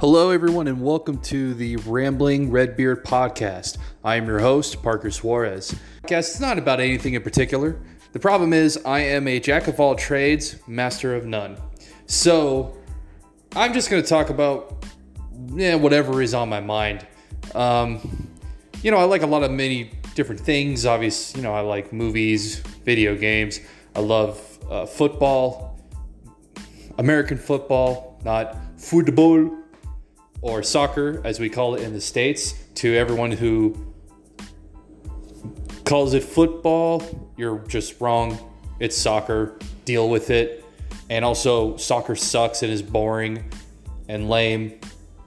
Hello, everyone, and welcome to the Rambling Redbeard podcast. I am your host, Parker Suarez. Guess it's not about anything in particular. The problem is, I am a jack of all trades, master of none. So, I'm just going to talk about yeah, whatever is on my mind. Um, you know, I like a lot of many different things. Obviously, you know, I like movies, video games. I love uh, football, American football, not football or soccer, as we call it in the States, to everyone who calls it football, you're just wrong. It's soccer. Deal with it. And also, soccer sucks and is boring and lame.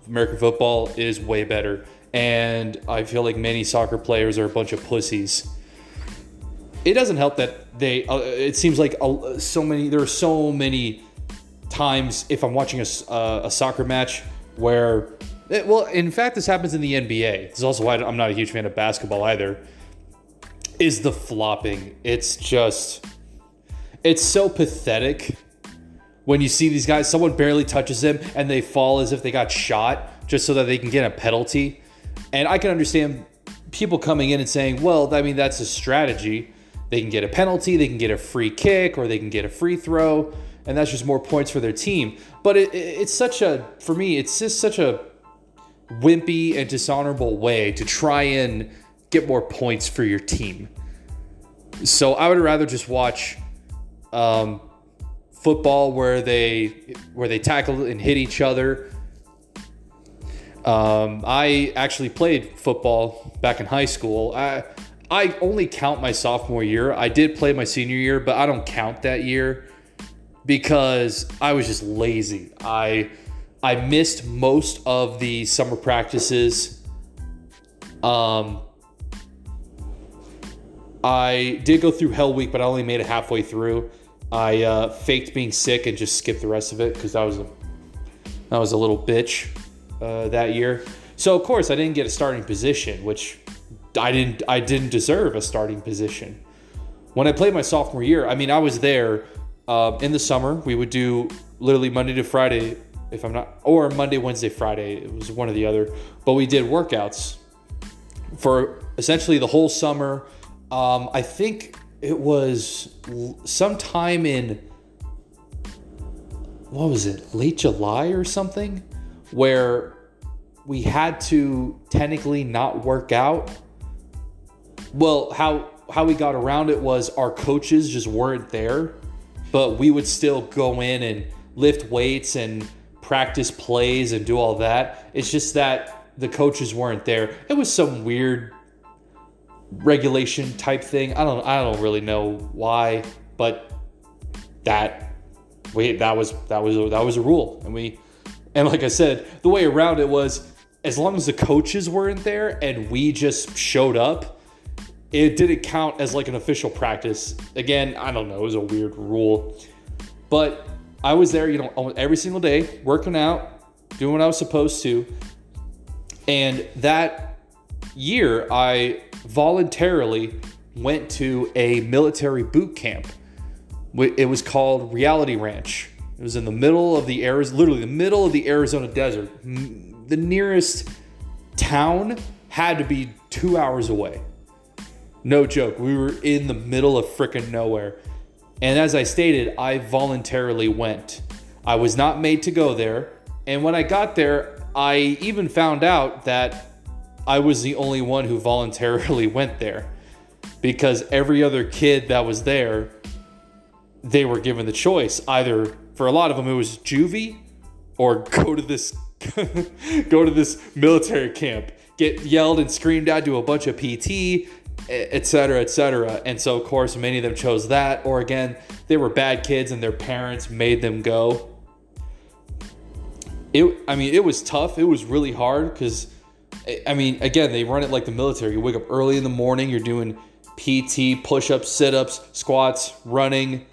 American football is way better. And I feel like many soccer players are a bunch of pussies. It doesn't help that they, uh, it seems like so many, there are so many times if I'm watching a, uh, a soccer match where, it, well, in fact, this happens in the NBA. This is also why I'm not a huge fan of basketball either. Is the flopping? It's just, it's so pathetic when you see these guys. Someone barely touches them and they fall as if they got shot just so that they can get a penalty. And I can understand people coming in and saying, well, I mean, that's a strategy. They can get a penalty, they can get a free kick, or they can get a free throw and that's just more points for their team. But it, it's such a, for me, it's just such a wimpy and dishonorable way to try and get more points for your team. So I would rather just watch um, football where they where they tackle and hit each other. Um, I actually played football back in high school. I I only count my sophomore year. I did play my senior year, but I don't count that year because I was just lazy. I I missed most of the summer practices. Um, I did go through Hell Week, but I only made it halfway through. I uh, faked being sick and just skipped the rest of it because I was a I was a little bitch uh, that year. So of course I didn't get a starting position, which I didn't I didn't deserve a starting position. When I played my sophomore year, I mean I was there uh, in the summer, we would do literally Monday to Friday, if I'm not, or Monday, Wednesday, Friday. It was one or the other. But we did workouts for essentially the whole summer. Um, I think it was sometime in, what was it, late July or something, where we had to technically not work out. Well, how how we got around it was our coaches just weren't there but we would still go in and lift weights and practice plays and do all that. It's just that the coaches weren't there. It was some weird regulation type thing. I don't I don't really know why, but that we that was that was that was a rule. And we and like I said, the way around it was as long as the coaches weren't there and we just showed up, it didn't count as like an official practice. Again, I don't know, it was a weird rule. But I was there, you know, every single day, working out, doing what I was supposed to. And that year, I voluntarily went to a military boot camp. It was called Reality Ranch. It was in the middle of the Arizona, literally the middle of the Arizona desert. The nearest town had to be two hours away. No joke. We were in the middle of freaking nowhere. And as I stated, I voluntarily went. I was not made to go there. And when I got there, I even found out that I was the only one who voluntarily went there because every other kid that was there, they were given the choice. Either for a lot of them, it was juvie or go to this go to this military camp, get yelled and screamed at, do a bunch of PT, etc etc and so of course many of them chose that. Or again they were bad kids and their parents made them go. It i mean it was tough. It was really hard because i mean again they run it like the military. You wake up early in the morning you're doing pt push-ups sit-ups squats running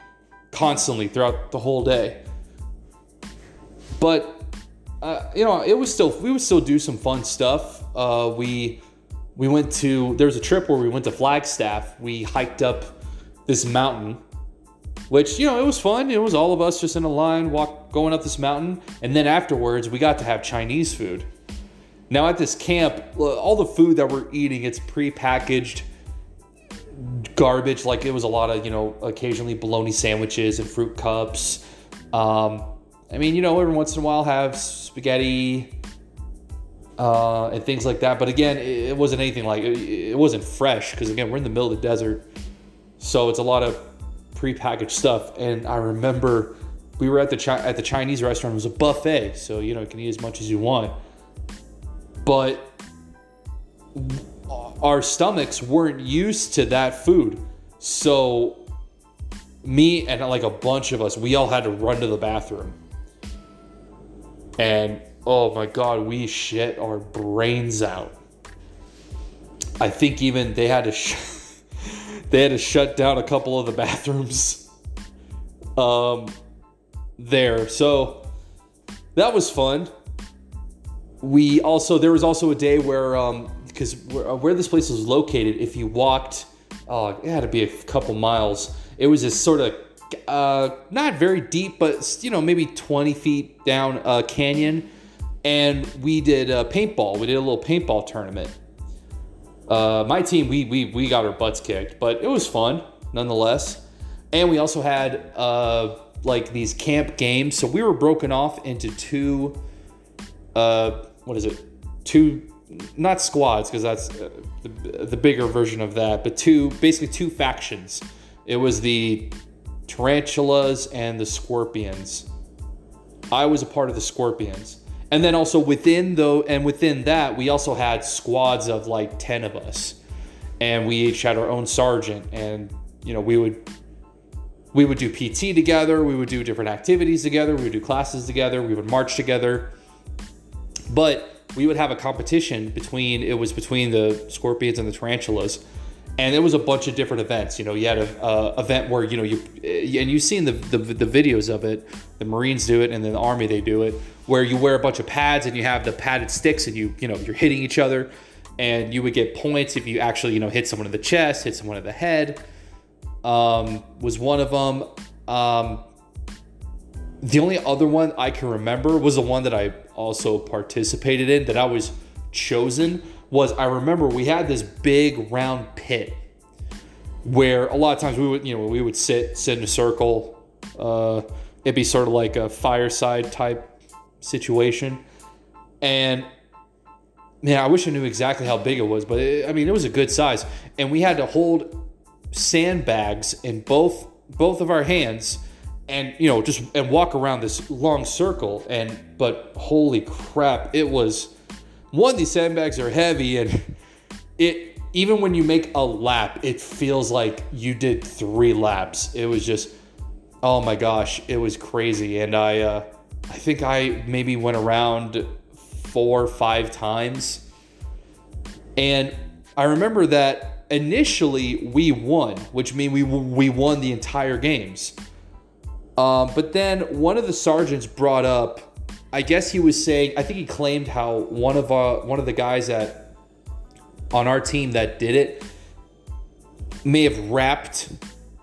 constantly throughout the whole day. But uh, you know it was still we would still do some fun stuff. Uh, we we went to there was a trip where we went to Flagstaff. We hiked up this mountain which you know it was fun. It was all of us just in a line, walk going up this mountain, and then afterwards we got to have Chinese food. Now at this camp, all the food that we're eating, it's pre-packaged garbage. Like it was a lot of you know occasionally bologna sandwiches and fruit cups. Um, I mean, you know, every once in a while have spaghetti uh, and things like that. But again, it, wasn't anything like it, it wasn't fresh because again, we're in the middle of the desert, so it's a lot of prepackaged stuff. And I remember we were at the Chi- at the Chinese restaurant. It was a buffet, so you know you can eat as much as you want. But our stomachs weren't used to that food, so me and like a bunch of us, we all had to run to the bathroom. And oh my god, we shit our brains out. I think even they had to sh- they had to shut down a couple of the bathrooms um there. So that was fun. We also there was also a day where um because where, uh, where this place was located, if you walked, oh, it had to be a couple miles. It was this sort of uh, not very deep, but you know maybe 20 feet down a canyon, and we did a paintball. We did a little paintball tournament. Uh, my team, we we we got our butts kicked, but it was fun nonetheless. And we also had uh, like these camp games. So we were broken off into two. Uh, what is it? Two not squads because that's uh, the, the, bigger version of that, but two basically two factions. It was the tarantulas and the scorpions. I was a part of the scorpions, and then also within though, and within that, we also had squads of like ten of us, and we each had our own sergeant, and you know we would we would do PT together, we would do different activities together, we would do classes together, we would march together, but we would have a competition between it was between the scorpions and the tarantulas. And it was a bunch of different events. You know you had a uh, event where you know you and you've seen the, the, the videos of it. The marines do it and then the army they do it where you wear a bunch of pads and you have the padded sticks and you you know you're hitting each other. And you would get points if you actually you know hit someone in the chest hit someone in the head um, was one of them um, the only other one I can remember was the one that I also participated in that I was chosen was I remember we had this big round pit where a lot of times we would you know we would sit sit in a circle uh, it'd be sort of like a fireside type situation. And man I wish I knew exactly how big it was but it, I mean it was a good size. And we had to hold sandbags in both both of our hands and you know just and walk around this long circle. And but holy crap it was one these sandbags are heavy and it even when you make a lap it feels like you did three laps. It was just oh my gosh it was crazy. And i uh i think i maybe went around four or five times. And i remember that initially we won which means we we won the entire games. Um, but then one of the sergeants brought up, I guess he was saying, I think he claimed how one of uh, one of the guys that on our team that did it may have wrapped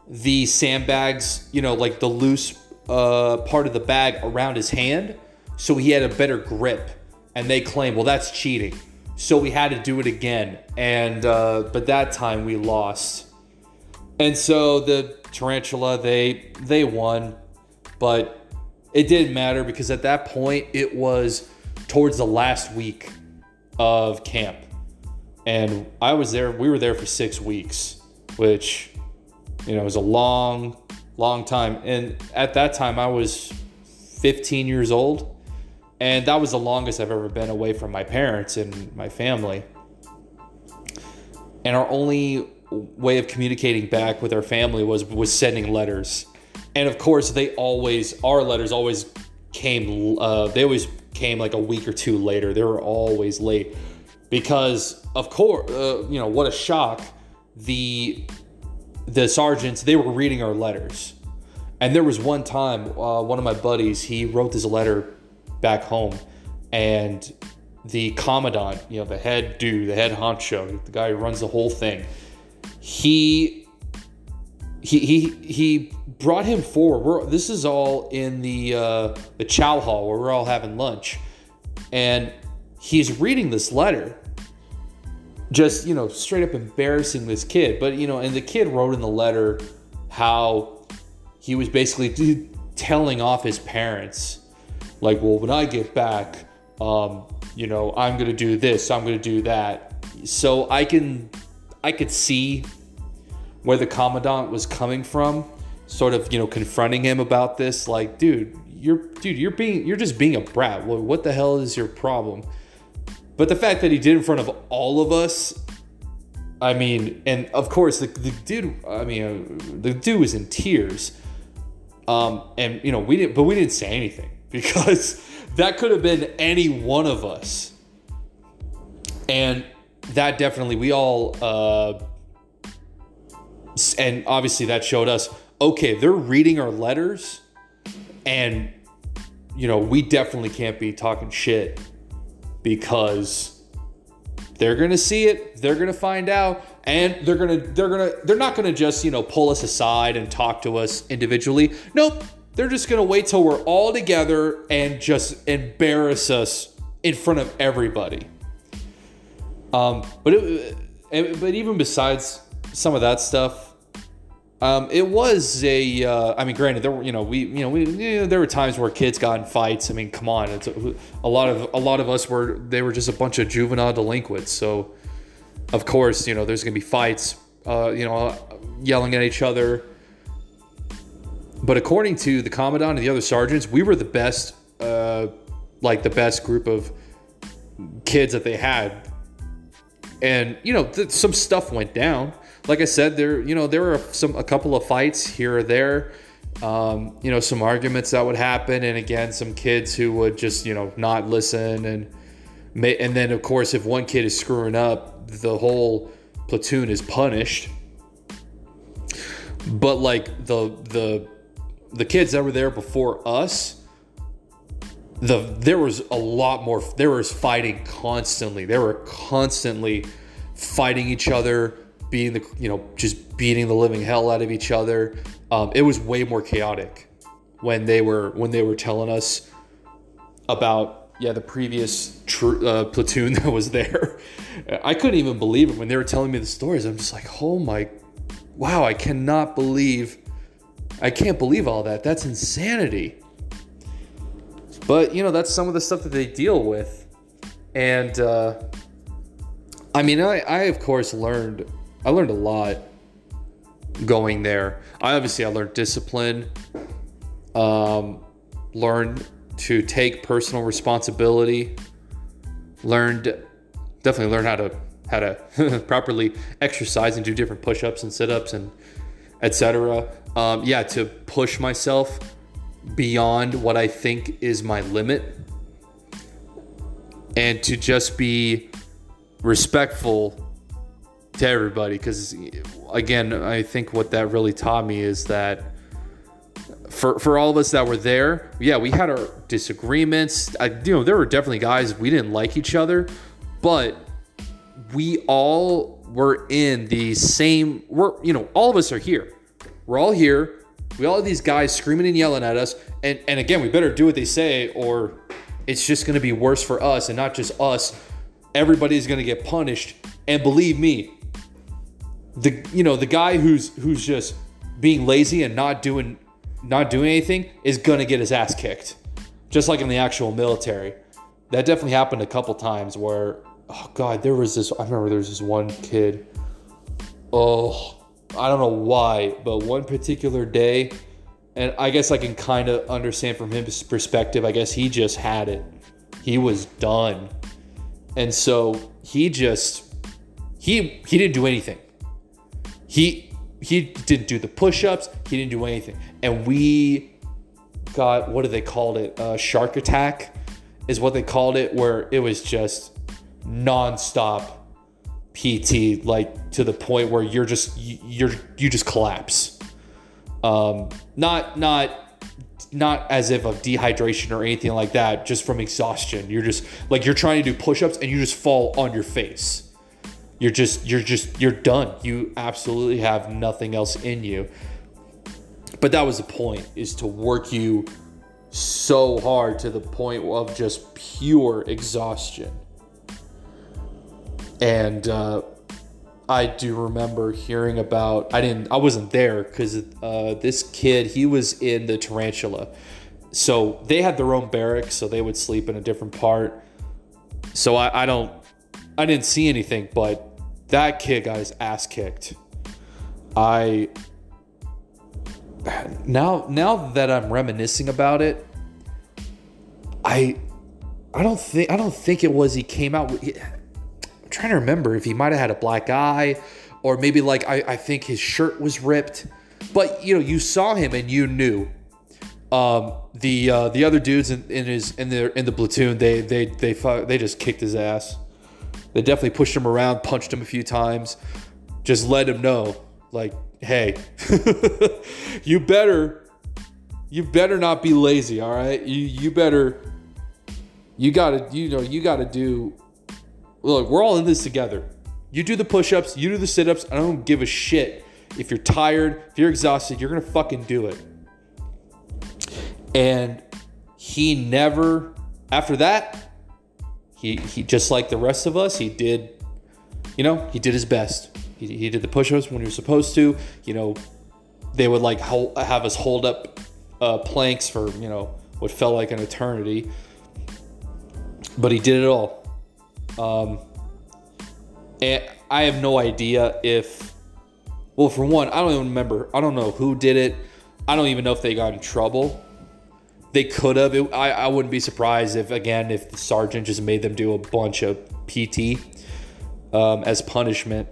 the sandbags, you know, like the loose uh, part of the bag around his hand, so he had a better grip. And they claim, well, that's cheating. So we had to do it again, and uh, but that time we lost. And so the tarantula they they won but it didn't matter because at that point it was towards the last week of camp. And I was there, we were there for six weeks, which, you know, was a long, long time. And at that time, I was 15 years old. And that was the longest I've ever been away from my parents and my family. And our only way of communicating back with our family was was sending letters and of course they always our letters always came uh, they always came like a week or two later they were always late because of course uh, you know what a shock the the sergeants they were reading our letters. And there was one time uh, one of my buddies he wrote this letter back home. And the commandant you know the head dude the head honcho the guy who runs the whole thing he he he he brought him forward. We're, this is all in the uh, the chow hall where we're all having lunch, and he's reading this letter, just you know straight up embarrassing this kid. But you know, and the kid wrote in the letter how he was basically telling off his parents, like, well, when I get back, um, you know, I'm gonna do this, I'm gonna do that. So I can I could see where the commandant was coming from, sort of, you know, confronting him about this. Like, dude, you're, dude, you're being, you're just being a brat. Well, what the hell is your problem? But the fact that he did in front of all of us, I mean, and of course, the, the dude, I mean, uh, the dude was in tears. Um, and you know, we didn't, but we didn't say anything because that could have been any one of us. And that definitely, we all, uh, and obviously that showed us okay they're reading our letters and you know we definitely can't be talking shit because they're gonna see it they're gonna find out and they're gonna they're gonna they're not gonna just you know pull us aside and talk to us individually. Nope. They're just gonna wait till we're all together and just embarrass us in front of everybody. Um but it, but even besides some of that stuff um, it was a. Uh, I mean, granted, there were you know we you know we you know, there were times where kids got in fights. I mean, come on, it's a, a, lot of a lot of us were they were just a bunch of juvenile delinquents. So, of course, you know there's gonna be fights. Uh, you know, yelling at each other. But according to the commandant and the other sergeants, we were the best, uh, like the best group of kids that they had. And you know, th- some stuff went down like I said, there you know there were some a couple of fights here or there. Um, you know, some arguments that would happen, and again, some kids who would just you know not listen, and and then of course, if one kid is screwing up, the whole platoon is punished. But like the the the kids that were there before us, the there was a lot more. There was fighting constantly. They were constantly fighting each other being the you know just beating the living hell out of each other. Um, it was way more chaotic when they were when they were telling us about yeah the previous tr- uh, platoon that was there. I couldn't even believe it when they were telling me the stories. I'm just like, oh my, wow! I cannot believe, I can't believe all that. That's insanity. But you know that's some of the stuff that they deal with, and uh, I mean I, I of course learned I learned a lot going there. I obviously I learned discipline, um, learned to take personal responsibility, learned definitely learned how to how to properly exercise and do different push-ups and sit-ups and etc. Um, yeah, to push myself beyond what I think is my limit and to just be respectful to everybody because again i think what that really taught me is that for for all of us that were there yeah we had our disagreements. I, you know there were definitely guys we didn't like each other but we all were in the same we're you know all of us are here. We're all here. We all have these guys screaming and yelling at us and and again we better do what they say or it's just going to be worse for us and not just us. Everybody's going to get punished. And believe me the you know the guy who's who's just being lazy and not doing not doing anything is gonna get his ass kicked, just like in the actual military. That definitely happened a couple times where oh god, there was this. I remember there was this one kid. Oh, I don't know why, but one particular day, and I guess I can kind of understand from his perspective. I guess he just had it. He was done, and so he just he he didn't do anything he he didn't do the push-ups. He didn't do anything, and we got what do they called it? Uh, shark attack is what they called it, where it was just nonstop PT, like to the point where you're just you're you just collapse. Um, not not not as if of dehydration or anything like that, just from exhaustion. You're just like you're trying to do push-ups and you just fall on your face you're just you're just you're done you absolutely have nothing else in you but that was the point is to work you so hard to the point of just pure exhaustion. And uh, I do remember hearing about. I didn't. I wasn't there because uh, this kid he was in the tarantula, so they had their own barracks, so they would sleep in a different part. So I, I don't. I didn't see anything, but that kid got his ass kicked. I now now that I'm reminiscing about it, I I don't think I don't think it was he came out. With, I'm trying to remember if he might have had a black eye, or maybe like I, I think his shirt was ripped. But you know, you saw him and you knew. Um, the uh, the other dudes in, in his in the in the platoon, they they they they just kicked his ass. They definitely pushed him around, punched him a few times, just let him know, like, hey, you better you better not be lazy, all right? You you better you gotta you know you gotta do look, we're all in this together. You do the push-ups, you do the sit-ups. I don't give a shit. If you're tired, if you're exhausted, you're gonna fucking do it. And he never after that, he he just like the rest of us, he did, you know, he did his best. He, he did the push-ups when he was supposed to. You know, they would like hold, have us hold up uh, planks for you know what felt like an eternity. But he did it all. Um, and I have no idea if, well, for one, I don't even remember. I don't know who did it. I don't even know if they got in trouble. They could have. I, I wouldn't be surprised if, again, if the sergeant just made them do a bunch of PT um, as punishment.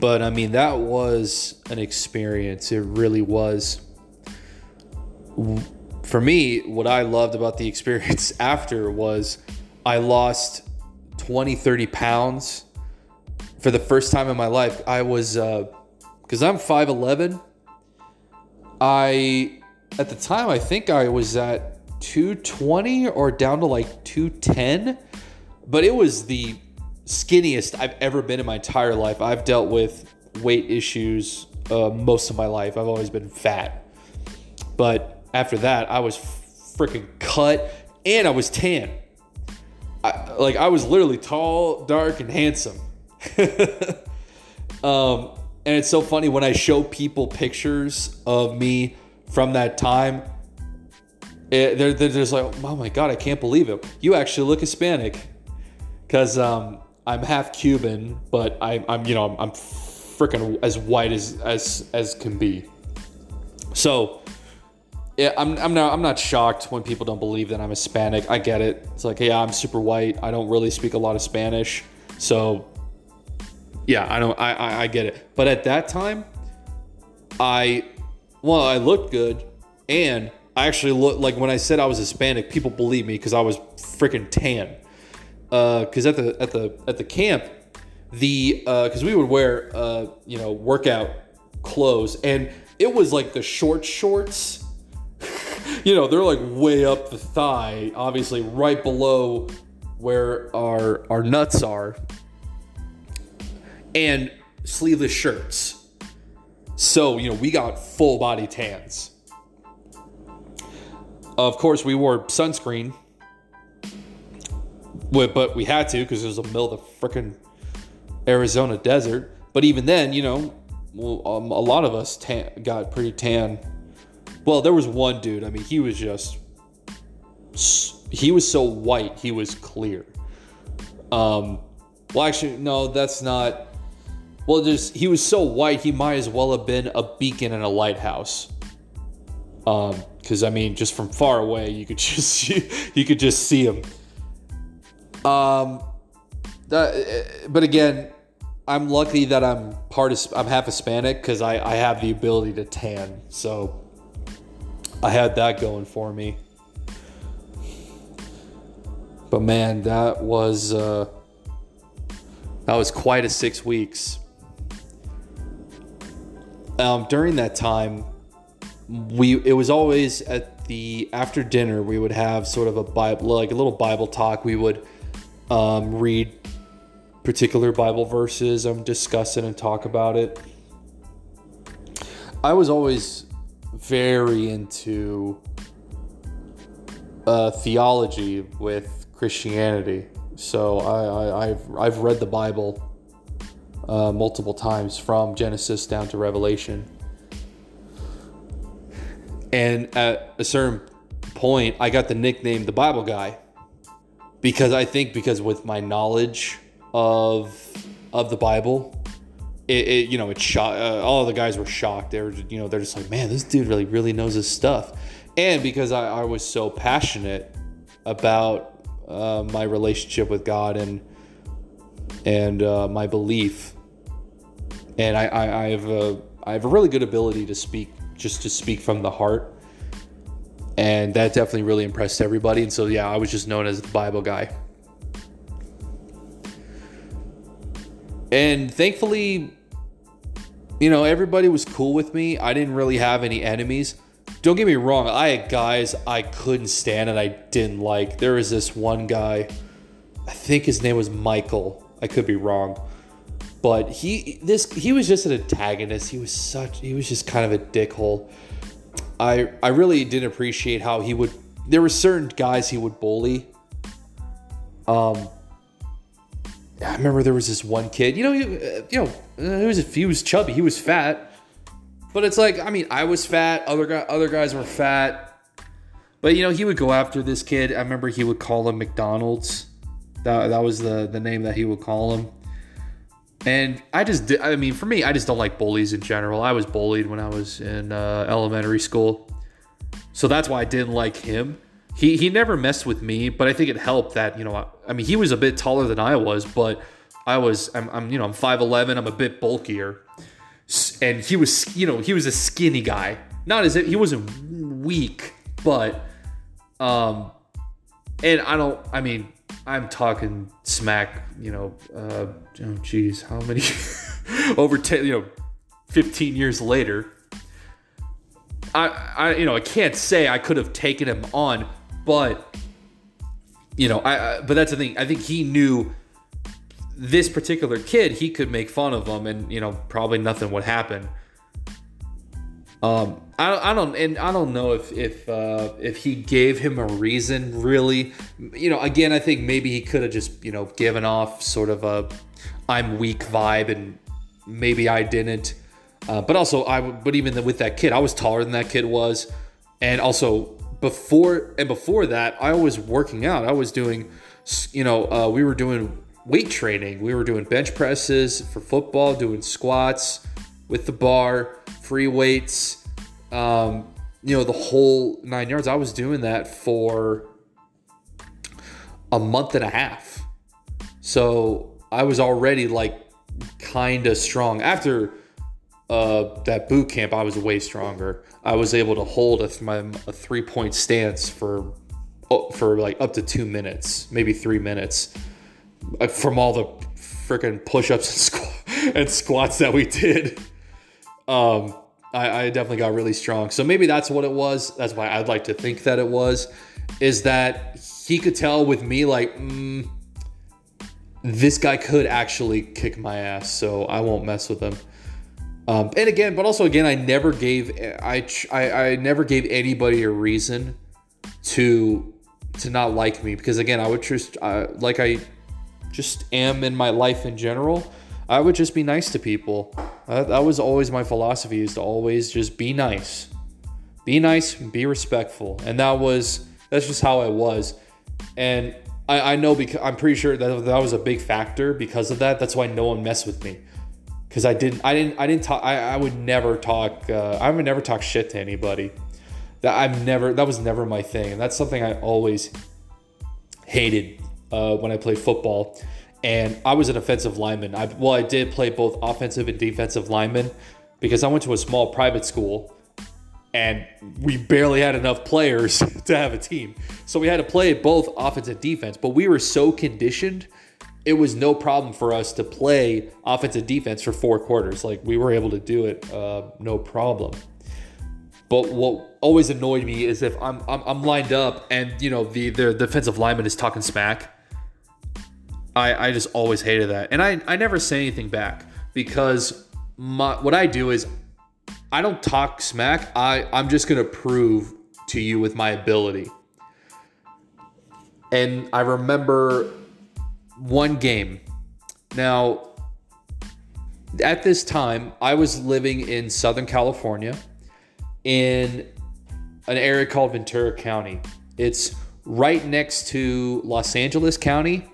But I mean, that was an experience. It really was. For me, what I loved about the experience after was I lost 20, 30 pounds for the first time in my life. I was, because uh, I'm 5'11, I, at the time, I think I was at 220 or down to like 210, but it was the skinniest I've ever been in my entire life. I've dealt with weight issues uh, most of my life. I've always been fat. But after that, I was freaking cut and I was tan. I, like I was literally tall, dark, and handsome. um, and it's so funny when I show people pictures of me from that time. It, they're, they're just like, oh my god, I can't believe it. You actually look Hispanic, because um, I'm half Cuban, but I, I'm you know I'm, I'm freaking as white as as as can be. So yeah, I'm, I'm not I'm not shocked when people don't believe that I'm Hispanic. I get it. It's like, yeah, I'm super white. I don't really speak a lot of Spanish, so yeah, I don't I, I, I get it. But at that time, I well, I looked good, and I actually looked like when I said I was Hispanic, people believed me because I was freaking tan because uh, at the at the at the camp, the because uh, we would wear uh, you know workout clothes, and it was like the short shorts. you know, they're like way up the thigh, obviously right below where our our nuts are, and sleeveless shirts. So you know, we got full body tans. Of course, we wore sunscreen but we had to because it was the middle of the freaking Arizona desert. But even then, you know, um, a lot of us tan, got pretty tan. Well, there was one dude. I mean, he was just he was so white, he was clear. Um, well, actually, no, that's not. Well, just he was so white, he might as well have been a beacon in a lighthouse. Um, because I mean, just from far away, you could just you could just see him. Um, that, but again, I'm lucky that I'm part of, I'm half Hispanic because I, I have the ability to tan. So I had that going for me. But man, that was uh, that was quite a six weeks. Um, during that time, we it was always at the after dinner we would have sort of a Bible like a little Bible talk. We would um, read particular Bible verses, um, discuss it and talk about it. I was always very into uh, theology with Christianity. So I, I, have I've read the Bible uh, multiple times from Genesis down to Revelation. And at a certain point, I got the nickname the Bible guy because I think because with my knowledge of of the Bible, it, it you know it shot uh, all the guys were shocked. They were you know they're just like man, this dude really really knows his stuff, and because I, I was so passionate about uh, my relationship with God and and uh, my belief, and I, I, I have a I have a really good ability to speak just to speak from the heart and that definitely really impressed everybody. And so, yeah, I was just known as the Bible guy. And thankfully, you know, everybody was cool with me. I didn't really have any enemies. Don't get me wrong, I had guys I couldn't stand and I didn't like. There was this one guy, I think his name was Michael. I could be wrong. But he this he was just an antagonist. He was such he was just kind of a dickhole. I I really didn't appreciate how he would. There were certain guys he would bully. Um, I remember there was this one kid. You know, you, uh, you know, uh, he was he was chubby. He was fat, but it's like I mean, I was fat. Other guy, other guys were fat. But you know, he would go after this kid. I remember he would call him McDonald's. That, that was the the name that he would call him. And I just, I mean, for me, I just don't like bullies in general. I was bullied when I was in uh, elementary school. So that's why I didn't like him. He, he never messed with me, but I think it helped that, you know, I, I mean, he was a bit taller than I was, but I was, I'm, I'm, you know, I'm 5'11, I'm a bit bulkier. And he was, you know, he was a skinny guy. Not as if he wasn't weak, but, um, and I don't, I mean, I'm talking smack, you know, uh, oh geez, how many, over 10, you know, 15 years later. I, I, you know, I can't say I could have taken him on, but, you know, I, I, but that's the thing. I think he knew this particular kid, he could make fun of him and, you know, probably nothing would happen. Um, I, I don't and I don't know if if uh, if he gave him a reason really. You know, again, I think maybe he could have just you know given off sort of a I'm weak vibe, and maybe I didn't. Uh, but also, I but even with that kid, I was taller than that kid was, and also before and before that, I was working out. I was doing, you know, uh, we were doing weight training. We were doing bench presses for football, doing squats with the bar free weights, um, you know, the whole nine yards. I was doing that for a month and a half. So I was already like kind of strong. After uh, that boot camp, I was way stronger. I was able to hold a, my, a three point stance for oh, for like up to two minutes, maybe three minutes, uh, from all the freaking push ups and, squ- and squats that we did um, I, I definitely got really strong. So maybe that's what it was. That's why I'd like to think that it was, is that he could tell with me like, mm, this guy could actually kick my ass, so I won't mess with him. Um, and again, but also again, I never gave I, I I never gave anybody a reason to to not like me because again, I would just uh, like I just am in my life in general. I would just be nice to people. That, that was always my philosophy is to always just be nice. Be nice, be respectful. And that was that's just how I was. And I, I know because I'm pretty sure that that was a big factor because of that. That's why no one messed with me. Cause I didn't I didn't I didn't talk I, I would never talk uh, I would never talk shit to anybody. That I've never that was never my thing. And that's something I always hated uh, when I played football and I was an offensive lineman. I, well, I did play both offensive and defensive lineman because I went to a small private school and we barely had enough players to have a team. So we had to play both offense and defense, but we were so conditioned, it was no problem for us to play offense and defense for four quarters. Like we were able to do it, uh, no problem. But what always annoyed me is if I'm, I'm, I'm lined up and you know the the defensive lineman is talking smack I, I just always hated that. And I, I never say anything back because my, what I do is I, don't talk smack. I I'm just gonna prove to you with my ability. And I remember one game. Now, at this time, I was living in Southern California in an area called Ventura County. It's right next to Los Angeles County.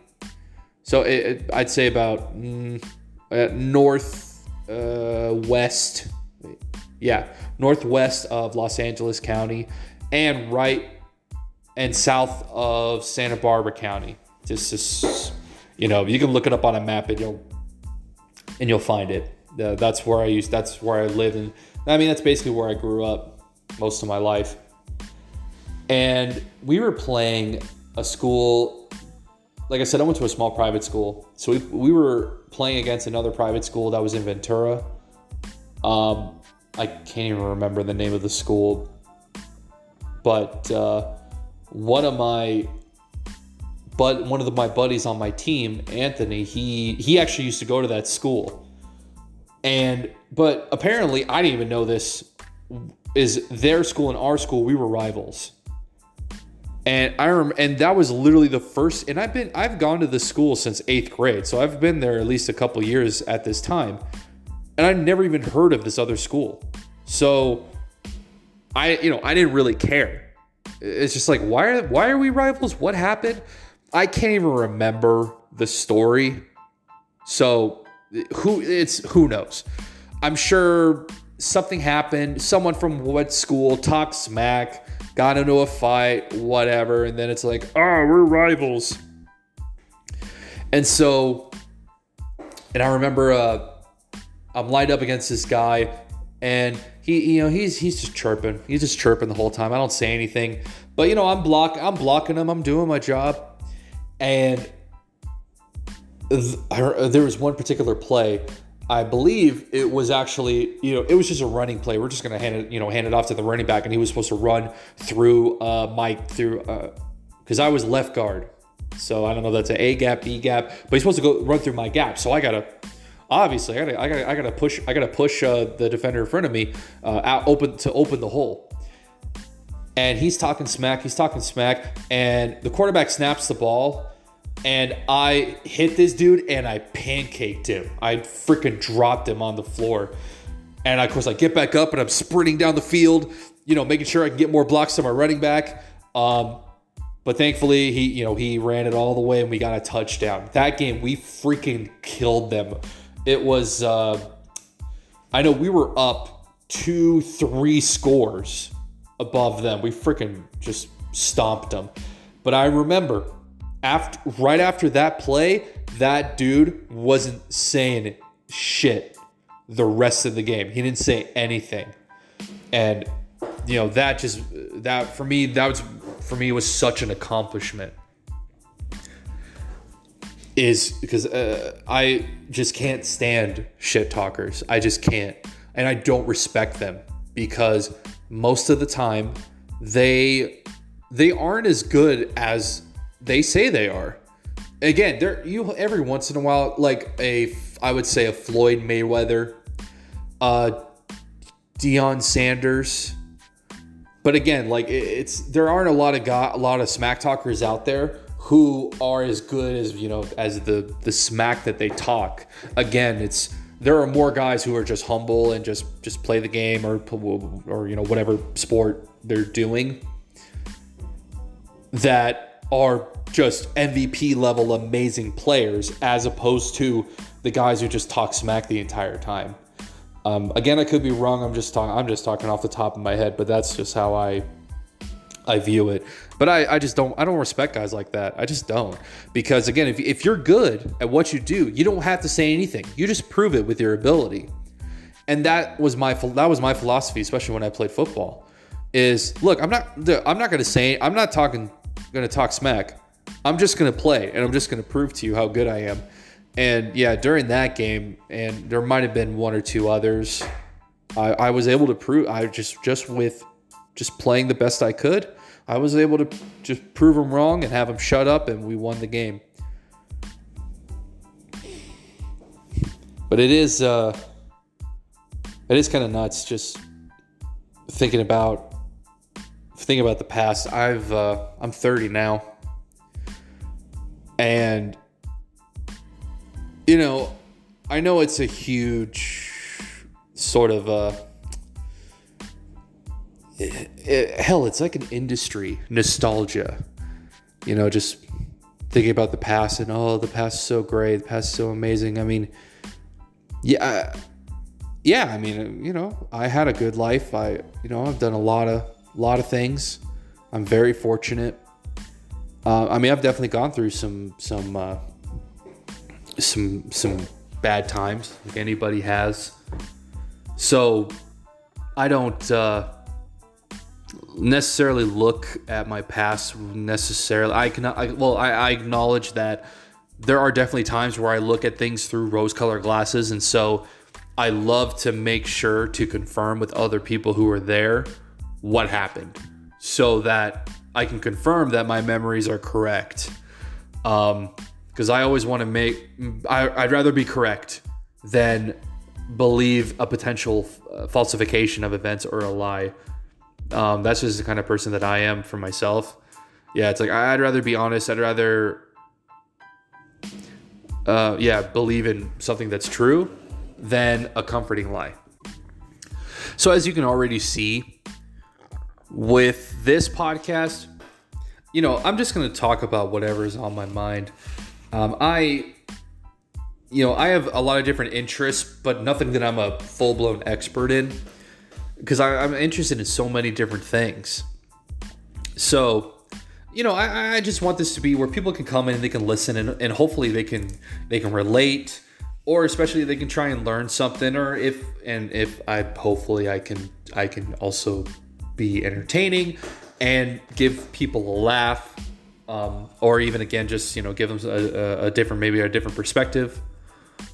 So it, it, I'd say about mm, uh, north uh, west, yeah, northwest of Los Angeles County, and right and south of Santa Barbara County. Just, just you know, you can look it up on a map and you'll and you'll find it. Uh, that's where I used. That's where I live, and I mean that's basically where I grew up most of my life. And we were playing a school. Like I said, I went to a small private school, so we, we were playing against another private school that was in Ventura. Um, I can't even remember the name of the school, but uh, one of my but one of the, my buddies on my team, Anthony, he he actually used to go to that school. And but apparently I didn't even know this is their school and our school, we were rivals. And I remember, and that was literally the first. And I've been, I've gone to the school since eighth grade, so I've been there at least a couple years at this time, and I never even heard of this other school. So, I, you know, I didn't really care. It's just like, why are, why are we rivals? What happened? I can't even remember the story. So, who it's who knows? I'm sure something happened. Someone from what school talked smack, got into a fight, whatever, and then it's like, oh, we're rivals. And so, and I remember uh, I'm lined up against this guy, and he, you know, he's he's just chirping. He's just chirping the whole time. I don't say anything, but you know, I'm block, I'm blocking him. I'm doing my job, and th- I, there was one particular play I believe it was actually, you know, it was just a running play. We're just going to hand it, you know, hand it off to the running back, and he was supposed to run through uh, Mike through because uh, I was left guard. So I don't know that's an A gap, B gap, but he's supposed to go run through my gap. So I gotta obviously I gotta I gotta I gotta push I gotta push uh, the defender in front of me uh, out open to open the hole. And he's talking smack. He's talking smack, and the quarterback snaps the ball and I hit this dude and I pancaked him. I freaking dropped him on the floor. And of course, I get back up and I'm sprinting down the field, you know, making sure I can get more blocks to my running back. Um, but thankfully, he, you know, he ran it all the way and we got a touchdown. That game, we freaking killed them. It was, uh, I know we were up two, three scores above them. We freaking just stomped them. But I remember after right after that play, that dude wasn't saying shit the rest of the game. He didn't say anything. And you know, that just that for me that was for me was such an accomplishment. Is because uh, I just can't stand shit talkers. I just can't. And I don't respect them because most of the time they they aren't as good as they say they are. Again, there you every once in a while, like a I would say a Floyd Mayweather, uh, Deion Sanders. But again, like it's there aren't a lot of guy, a lot of smack talkers out there who are as good as you know as the the smack that they talk. Again, it's there are more guys who are just humble and just just play the game or or you know whatever sport they're doing that are just MVP level amazing players as opposed to the guys who just talk smack the entire time. Um, again, I could be wrong. I'm just talking. I'm just talking off the top of my head, but that's just how I I view it. But I, I just don't I don't respect guys like that. I just don't because again, if if you're good at what you do, you don't have to say anything. You just prove it with your ability. And that was my that was my philosophy, especially when I played football. Is look, I'm not I'm not to say I'm not talking going to talk smack. I'm just going to play and I'm just going to prove to you how good I am. And yeah, during that game, and there might have been one or two others, I, I was able to prove. I just just with just playing the best I could, I was able to just prove them wrong and have them shut up, and we won the game. But it is uh, it is kind of nuts. Just thinking about thinking about the past. I've uh, I'm 30 now, and you know, I know it's a huge sort of uh, it, it, hell, it's like an industry nostalgia. You know, just thinking about the past and oh, the past is so great, the past is so amazing. I mean, yeah, yeah. I mean, you know, I had a good life. I, you know, I've done a lot of, lot of things. I'm very fortunate. Uh, I mean, I've definitely gone through some, some, uh, some, some bad times, like anybody has. So, I don't. Uh, necessarily look at my past necessarily. I can, I, well, I, I acknowledge that there are definitely times where I look at things through rose-colored glasses, and so I love to make sure to confirm with other people who are there what happened, so that I can confirm that my memories are correct. Um, because I always want to make, I, I'd rather be correct than believe a potential uh, falsification of events or a lie. Um, that's just the kind of person that I am for myself. Yeah, it's like I'd rather be honest. I'd rather, uh, yeah, believe in something that's true than a comforting lie. So, as you can already see with this podcast, you know, I'm just going to talk about whatever's on my mind. Um, I, you know, I have a lot of different interests, but nothing that I'm a full blown expert in because I'm interested in so many different things. So, you know, I, I just want this to be where people can come in and they can listen and, and hopefully they can they can relate or especially they can try and learn something or if and if I hopefully I can I can also be entertaining and give people a laugh um, or even again just you know give them a, a different maybe a different perspective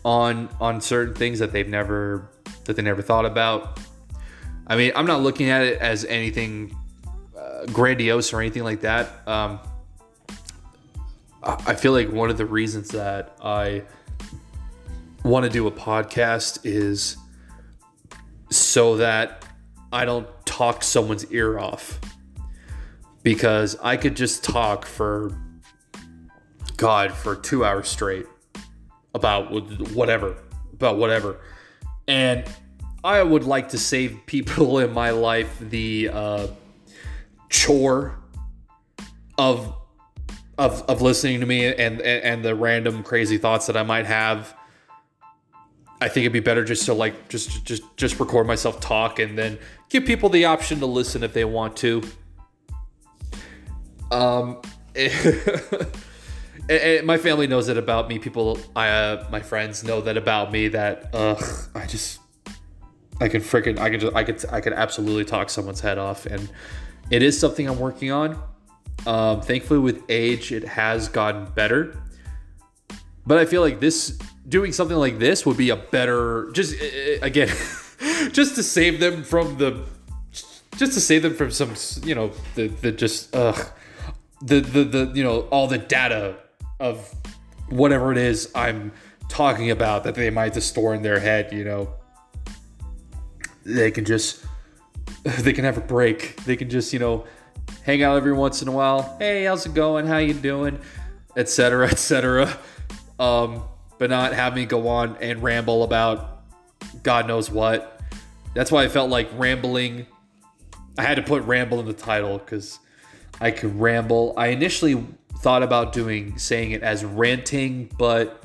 on on certain things that they've never that they never thought about I mean, I'm not looking at it as anything uh, grandiose or anything like that. Um, I feel like one of the reasons that I want to do a podcast is so that I don't talk someone's ear off. Because I could just talk for, God, for two hours straight about whatever, about whatever. And I would like to save people in my life the uh, chore of of of listening to me and, and and the random crazy thoughts that I might have. I think it'd be better just to like just just just record myself talk and then give people the option to listen if they want to. Um, my family knows it about me. People, I, uh, my friends know that about me. That ugh, I just I can freaking I can just I could I could absolutely talk someone's head off and it is something I'm working on. Um, thankfully with age it has gotten better. But I feel like this doing something like this would be a better just again just to save them from the just to save them from some you know the the just ugh the the the you know all the data of whatever it is I'm talking about that they might just store in their head, you know they can just they can have a break. They can just, you know, hang out every once in a while. Hey, how's it going? How you doing? Etc. Etc. Um, but not have me go on and ramble about God knows what. That's why I felt like rambling. I had to put ramble in the title because I could ramble. I initially thought about doing saying it as ranting, but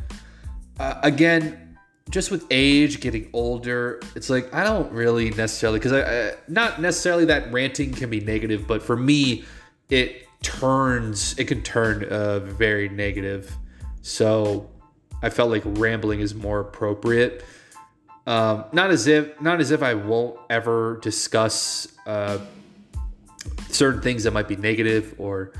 uh, again, just with age, getting older, it's like I don't really necessarily because I, I, not necessarily that ranting can be negative, but for me, it turns it can turn uh, very negative. So I felt like rambling is more appropriate. Um, not as if not as if I won't ever discuss uh, certain things that might be negative or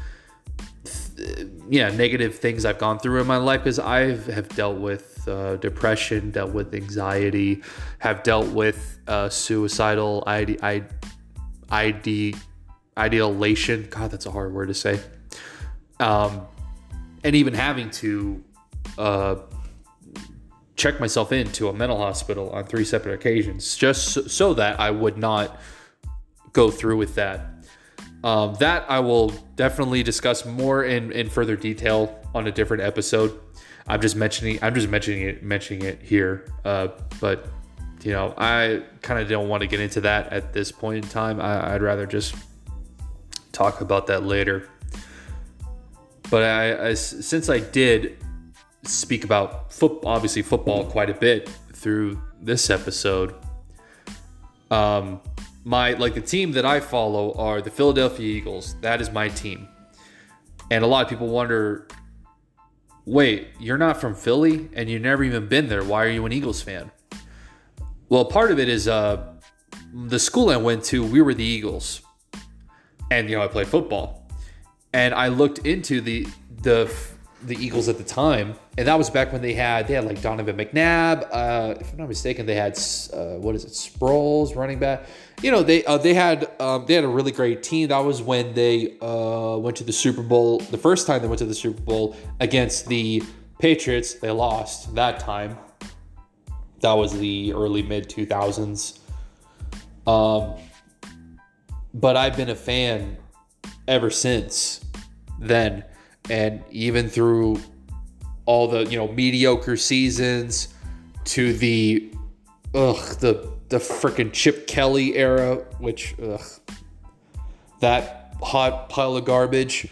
yeah negative things I've gone through in my life because I have dealt with uh, depression, dealt with anxiety, have dealt with uh, suicidal ide- ide- ideation. God, that's a hard word to say. Um, and even having to uh, check myself into a mental hospital on three separate occasions just so, so that I would not go through with that. Um, that I will definitely discuss more in, in further detail on a different episode. I'm just mentioning I'm just mentioning it mentioning it here, uh, but you know I kind of don't want to get into that at this point in time. I, I'd rather just talk about that later. But I, I since I did speak about foot obviously football quite a bit through this episode. Um, my like the team that I follow are the Philadelphia Eagles. That is my team. And a lot of people wonder, wait, you're not from Philly and you've never even been there. Why are you an Eagles fan? Well, part of it is uh, the school I went to, we were the Eagles. And you know, I played football. And I looked into the the the Eagles at the time, and that was back when they had they had like Donovan McNabb. Uh, if I'm not mistaken, they had uh, what is it, Sproles running back. You know they uh, they had um, they had a really great team. That was when they uh, went to the Super Bowl. The first time they went to the Super Bowl against the Patriots, they lost that time. That was the early mid 2000s. Um, but I've been a fan ever since then and even through all the you know mediocre seasons to the ugh the the freaking Chip Kelly era, which ugh, that hot pile of garbage.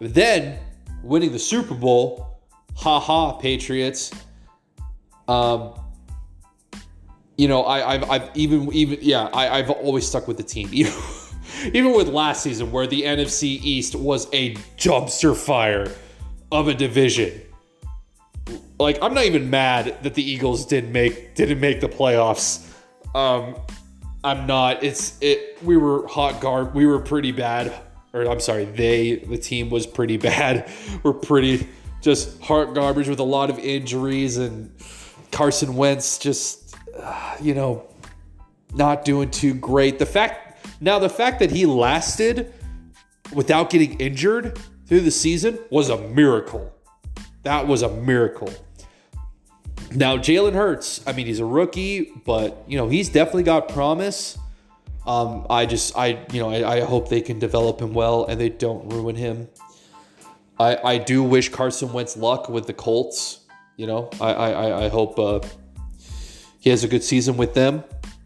Then winning the Super Bowl, ha ha, Patriots. Um, you know, I, I've, I've even even yeah, I, I've always stuck with the team. even with last season where the NFC East was a dumpster fire of a division. Like I'm not even mad that the Eagles didn't make didn't make the playoffs. Um, I'm not. It's it. We were hot guard. We were pretty bad. Or I'm sorry, they the team was pretty bad. We're pretty just heart garbage with a lot of injuries and Carson Wentz just uh, you know not doing too great. The fact now, the fact that he lasted without getting injured through the season was a miracle. That was a miracle. Now, Jalen Hurts, I mean, he's a rookie, but, you know, he's definitely got promise. Um, I just, I, you know, I, I hope they can develop him well and they don't ruin him. I, I do wish Carson Wentz luck with the Colts. You know, I, I, I hope uh, he has a good season with them.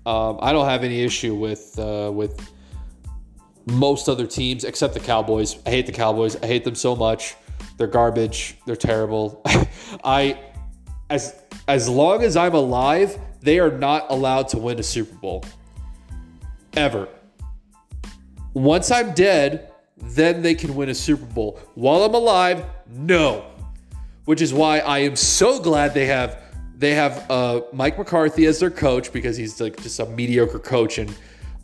Um, I don't have any issue with uh, with most other teams except the Cowboys. I hate the Cowboys. I hate them so much. They're garbage. They're terrible. I as as long as I'm alive, they are not allowed to win a Super Bowl. Ever. Once I'm dead, then they can win a Super Bowl. While I'm alive, no. Which is why I am so glad they have they have uh, Mike McCarthy as their coach because he's like just a mediocre coach. And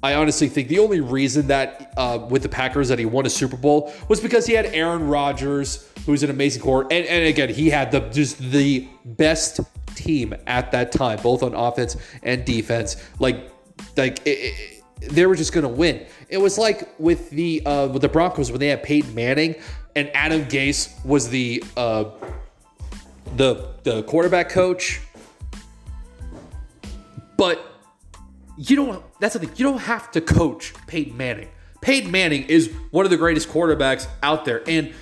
I honestly think the only reason that uh, with the Packers that he won a Super Bowl was because he had Aaron Rodgers, who's an amazing core, and, and again he had the just the best team at that time, both on offense and defense. Like like it, it, they were just gonna win. It was like with the uh, with the Broncos when they had Peyton Manning and Adam Gase was the uh, the the quarterback coach. But you don't that's the thing, you don't have to coach Peyton Manning. Peyton Manning is one of the greatest quarterbacks out there and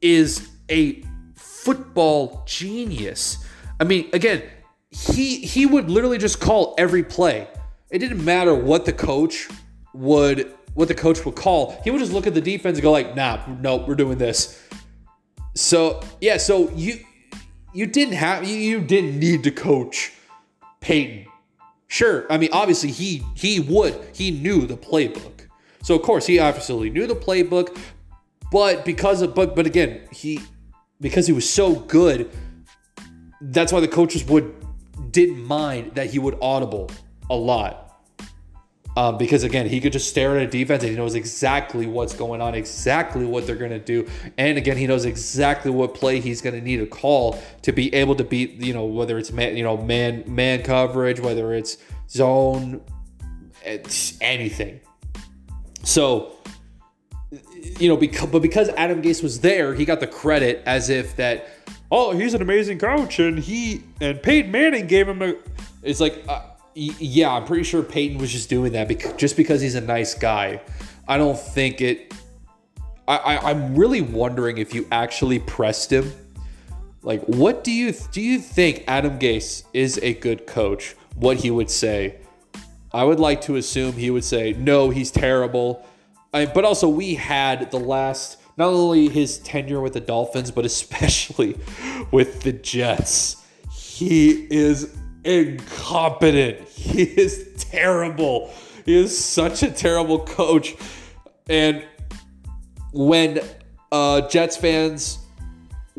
is a football genius. I mean, again, he he would literally just call every play. It didn't matter what the coach would what the coach would call. He would just look at the defense and go like, "Nah, no, we're doing this." So, yeah, so you you didn't have you, you didn't need to coach Peyton. Sure, I mean obviously he he would he knew the playbook, so of course he obviously knew the playbook, but because of but but again he because he was so good, that's why the coaches would didn't mind that he would audible a lot um, because again, he could just stare at a defense and he knows exactly what's going on, exactly what they're going to do, and again, he knows exactly what play he's going to need to call to be able to beat. You know, whether it's man, you know, man man coverage, whether it's zone, it's anything. So, you know, because but because Adam Gase was there, he got the credit as if that. Oh, he's an amazing coach, and he and Peyton Manning gave him a. It's like. Uh, yeah, I'm pretty sure Peyton was just doing that because just because he's a nice guy. I don't think it. I, I I'm really wondering if you actually pressed him. Like, what do you do? You think Adam Gase is a good coach? What he would say? I would like to assume he would say, "No, he's terrible." I, but also, we had the last not only his tenure with the Dolphins, but especially with the Jets. He is incompetent. He is terrible. He is such a terrible coach. And when uh, Jets fans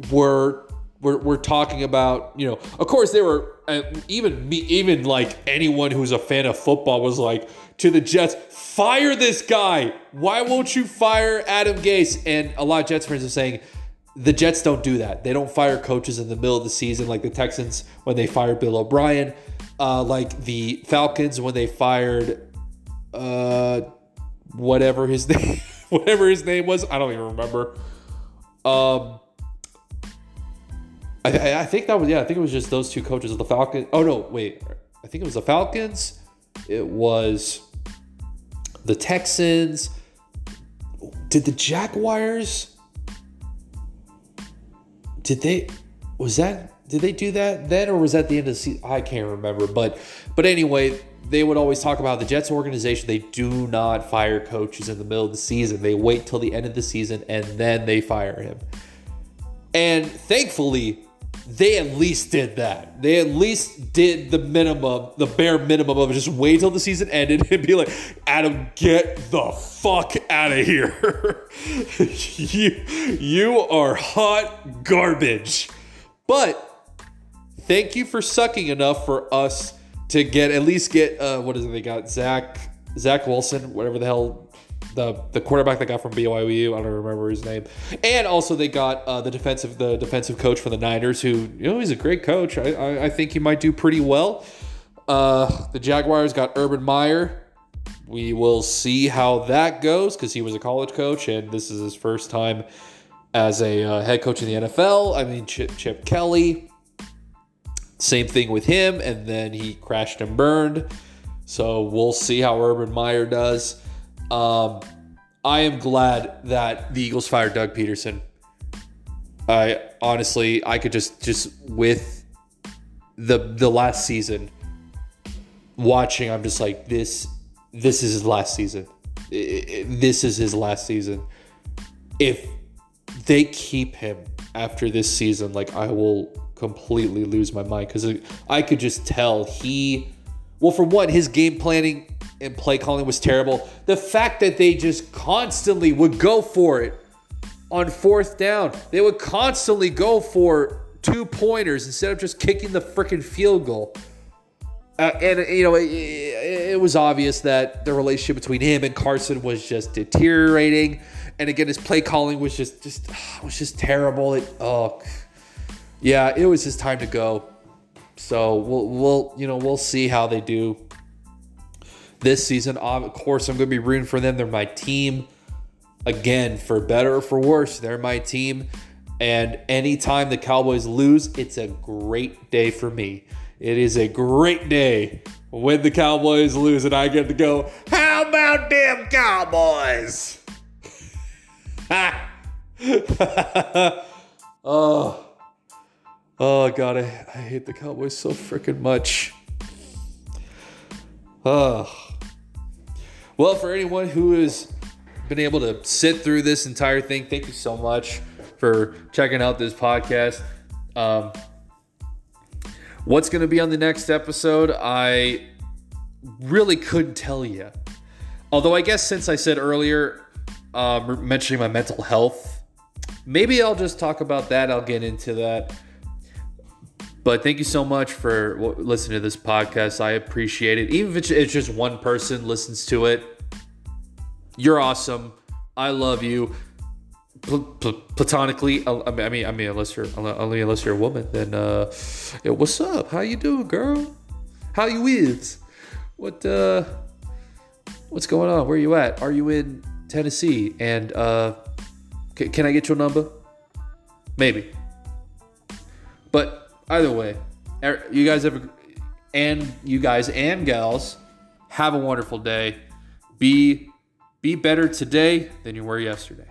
were were, were talking about, you know, of course they were uh, even me, even like anyone who's a fan of football was like to the Jets, fire this guy. Why won't you fire Adam Gase? And a lot of Jets fans are saying the Jets don't do that. They don't fire coaches in the middle of the season like the Texans when they fired Bill O'Brien, uh, like the Falcons when they fired uh, whatever his name, whatever his name was. I don't even remember. Um, I, I think that was yeah. I think it was just those two coaches of the Falcons. Oh no, wait. I think it was the Falcons. It was the Texans. Did the Jaguars? Did they was that did they do that then or was that the end of the season? I can't remember. But but anyway, they would always talk about the Jets organization. They do not fire coaches in the middle of the season. They wait till the end of the season and then they fire him. And thankfully, they at least did that. They at least did the minimum, the bare minimum of just wait till the season ended and be like, Adam, get the fuck out of here. you, you are hot garbage. But thank you for sucking enough for us to get at least get uh, what is it? They got Zach Zach Wilson, whatever the hell the the quarterback they got from BYU. I don't remember his name. And also they got uh, the defensive the defensive coach for the Niners, who you know he's a great coach. I I, I think he might do pretty well. Uh, the Jaguars got Urban Meyer. We will see how that goes because he was a college coach and this is his first time as a uh, head coach in the NFL. I mean Chip Chip Kelly. Same thing with him, and then he crashed and burned. So we'll see how Urban Meyer does. Um, I am glad that the Eagles fired Doug Pederson. I honestly, I could just just with the the last season watching, I'm just like this. This is his last season. This is his last season. If they keep him after this season, like I will completely lose my mind because I could just tell he. Well, for one, his game planning and play calling was terrible. The fact that they just constantly would go for it on fourth down, they would constantly go for two pointers instead of just kicking the freaking field goal. Uh, and you know, it, it, was obvious that the relationship between him and Carson was just deteriorating. And again, his play calling was just just was just terrible. It oh, yeah, it was his time to go. So we'll we'll you know we'll see how they do this season. Of course, I'm going to be rooting for them. They're my team. Again, for better or for worse, they're my team. And anytime the Cowboys lose, it's a great day for me. It is a great day when the Cowboys lose and I get to go, How about them Cowboys? oh, oh God, I, I hate the Cowboys so freaking much. Oh. Well, for anyone who has been able to sit through this entire thing, thank you so much for checking out this podcast. Um, what's going to be on the next episode? I really couldn't tell you. Although, I guess since I said earlier, uh, mentioning my mental health, maybe I'll just talk about that. I'll get into that. But thank you so much for listening to this podcast. I appreciate it. Even if it's just one person listens to it, you're awesome. I love you. Pl- pl- platonically, I mean, I mean, unless you're unless you're a woman, then uh, what's up? How you doing, girl? How you is? What uh, what's going on? Where are you at? Are you in Tennessee? And uh, c- can I get your number? Maybe. But Either way, er, you guys have and you guys and gals have a wonderful day. Be be better today than you were yesterday.